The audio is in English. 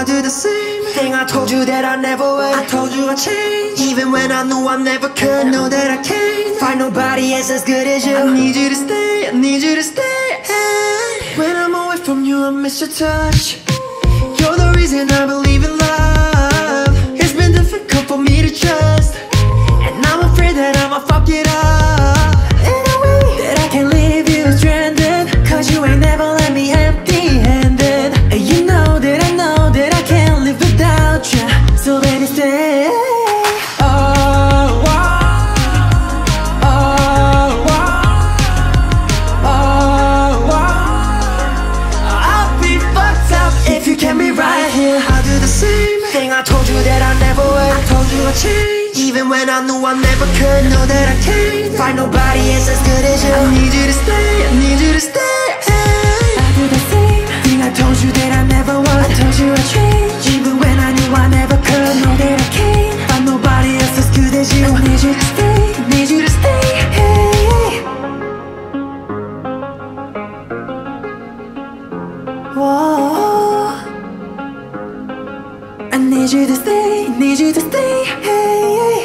I do the same thing I told you that I never would. I told you I'd change. Even when I knew I never could. Know that I can't Find nobody else as good as you. I need you to stay, I need you to stay. Hey. When I'm away from you I miss your touch. You're the reason I believe in love I Even when I knew I never could Know that I can't. Find nobody else as good as you. I need you to stay, I need you to stay. Hey. I do the same thing. I told you that I never would. I told you change. Even when I knew I never could Know that I can't. Find nobody else as good as you. I need you to stay, need you to stay. Hey. Whoa. Need you to stay, need you to stay, hey, hey.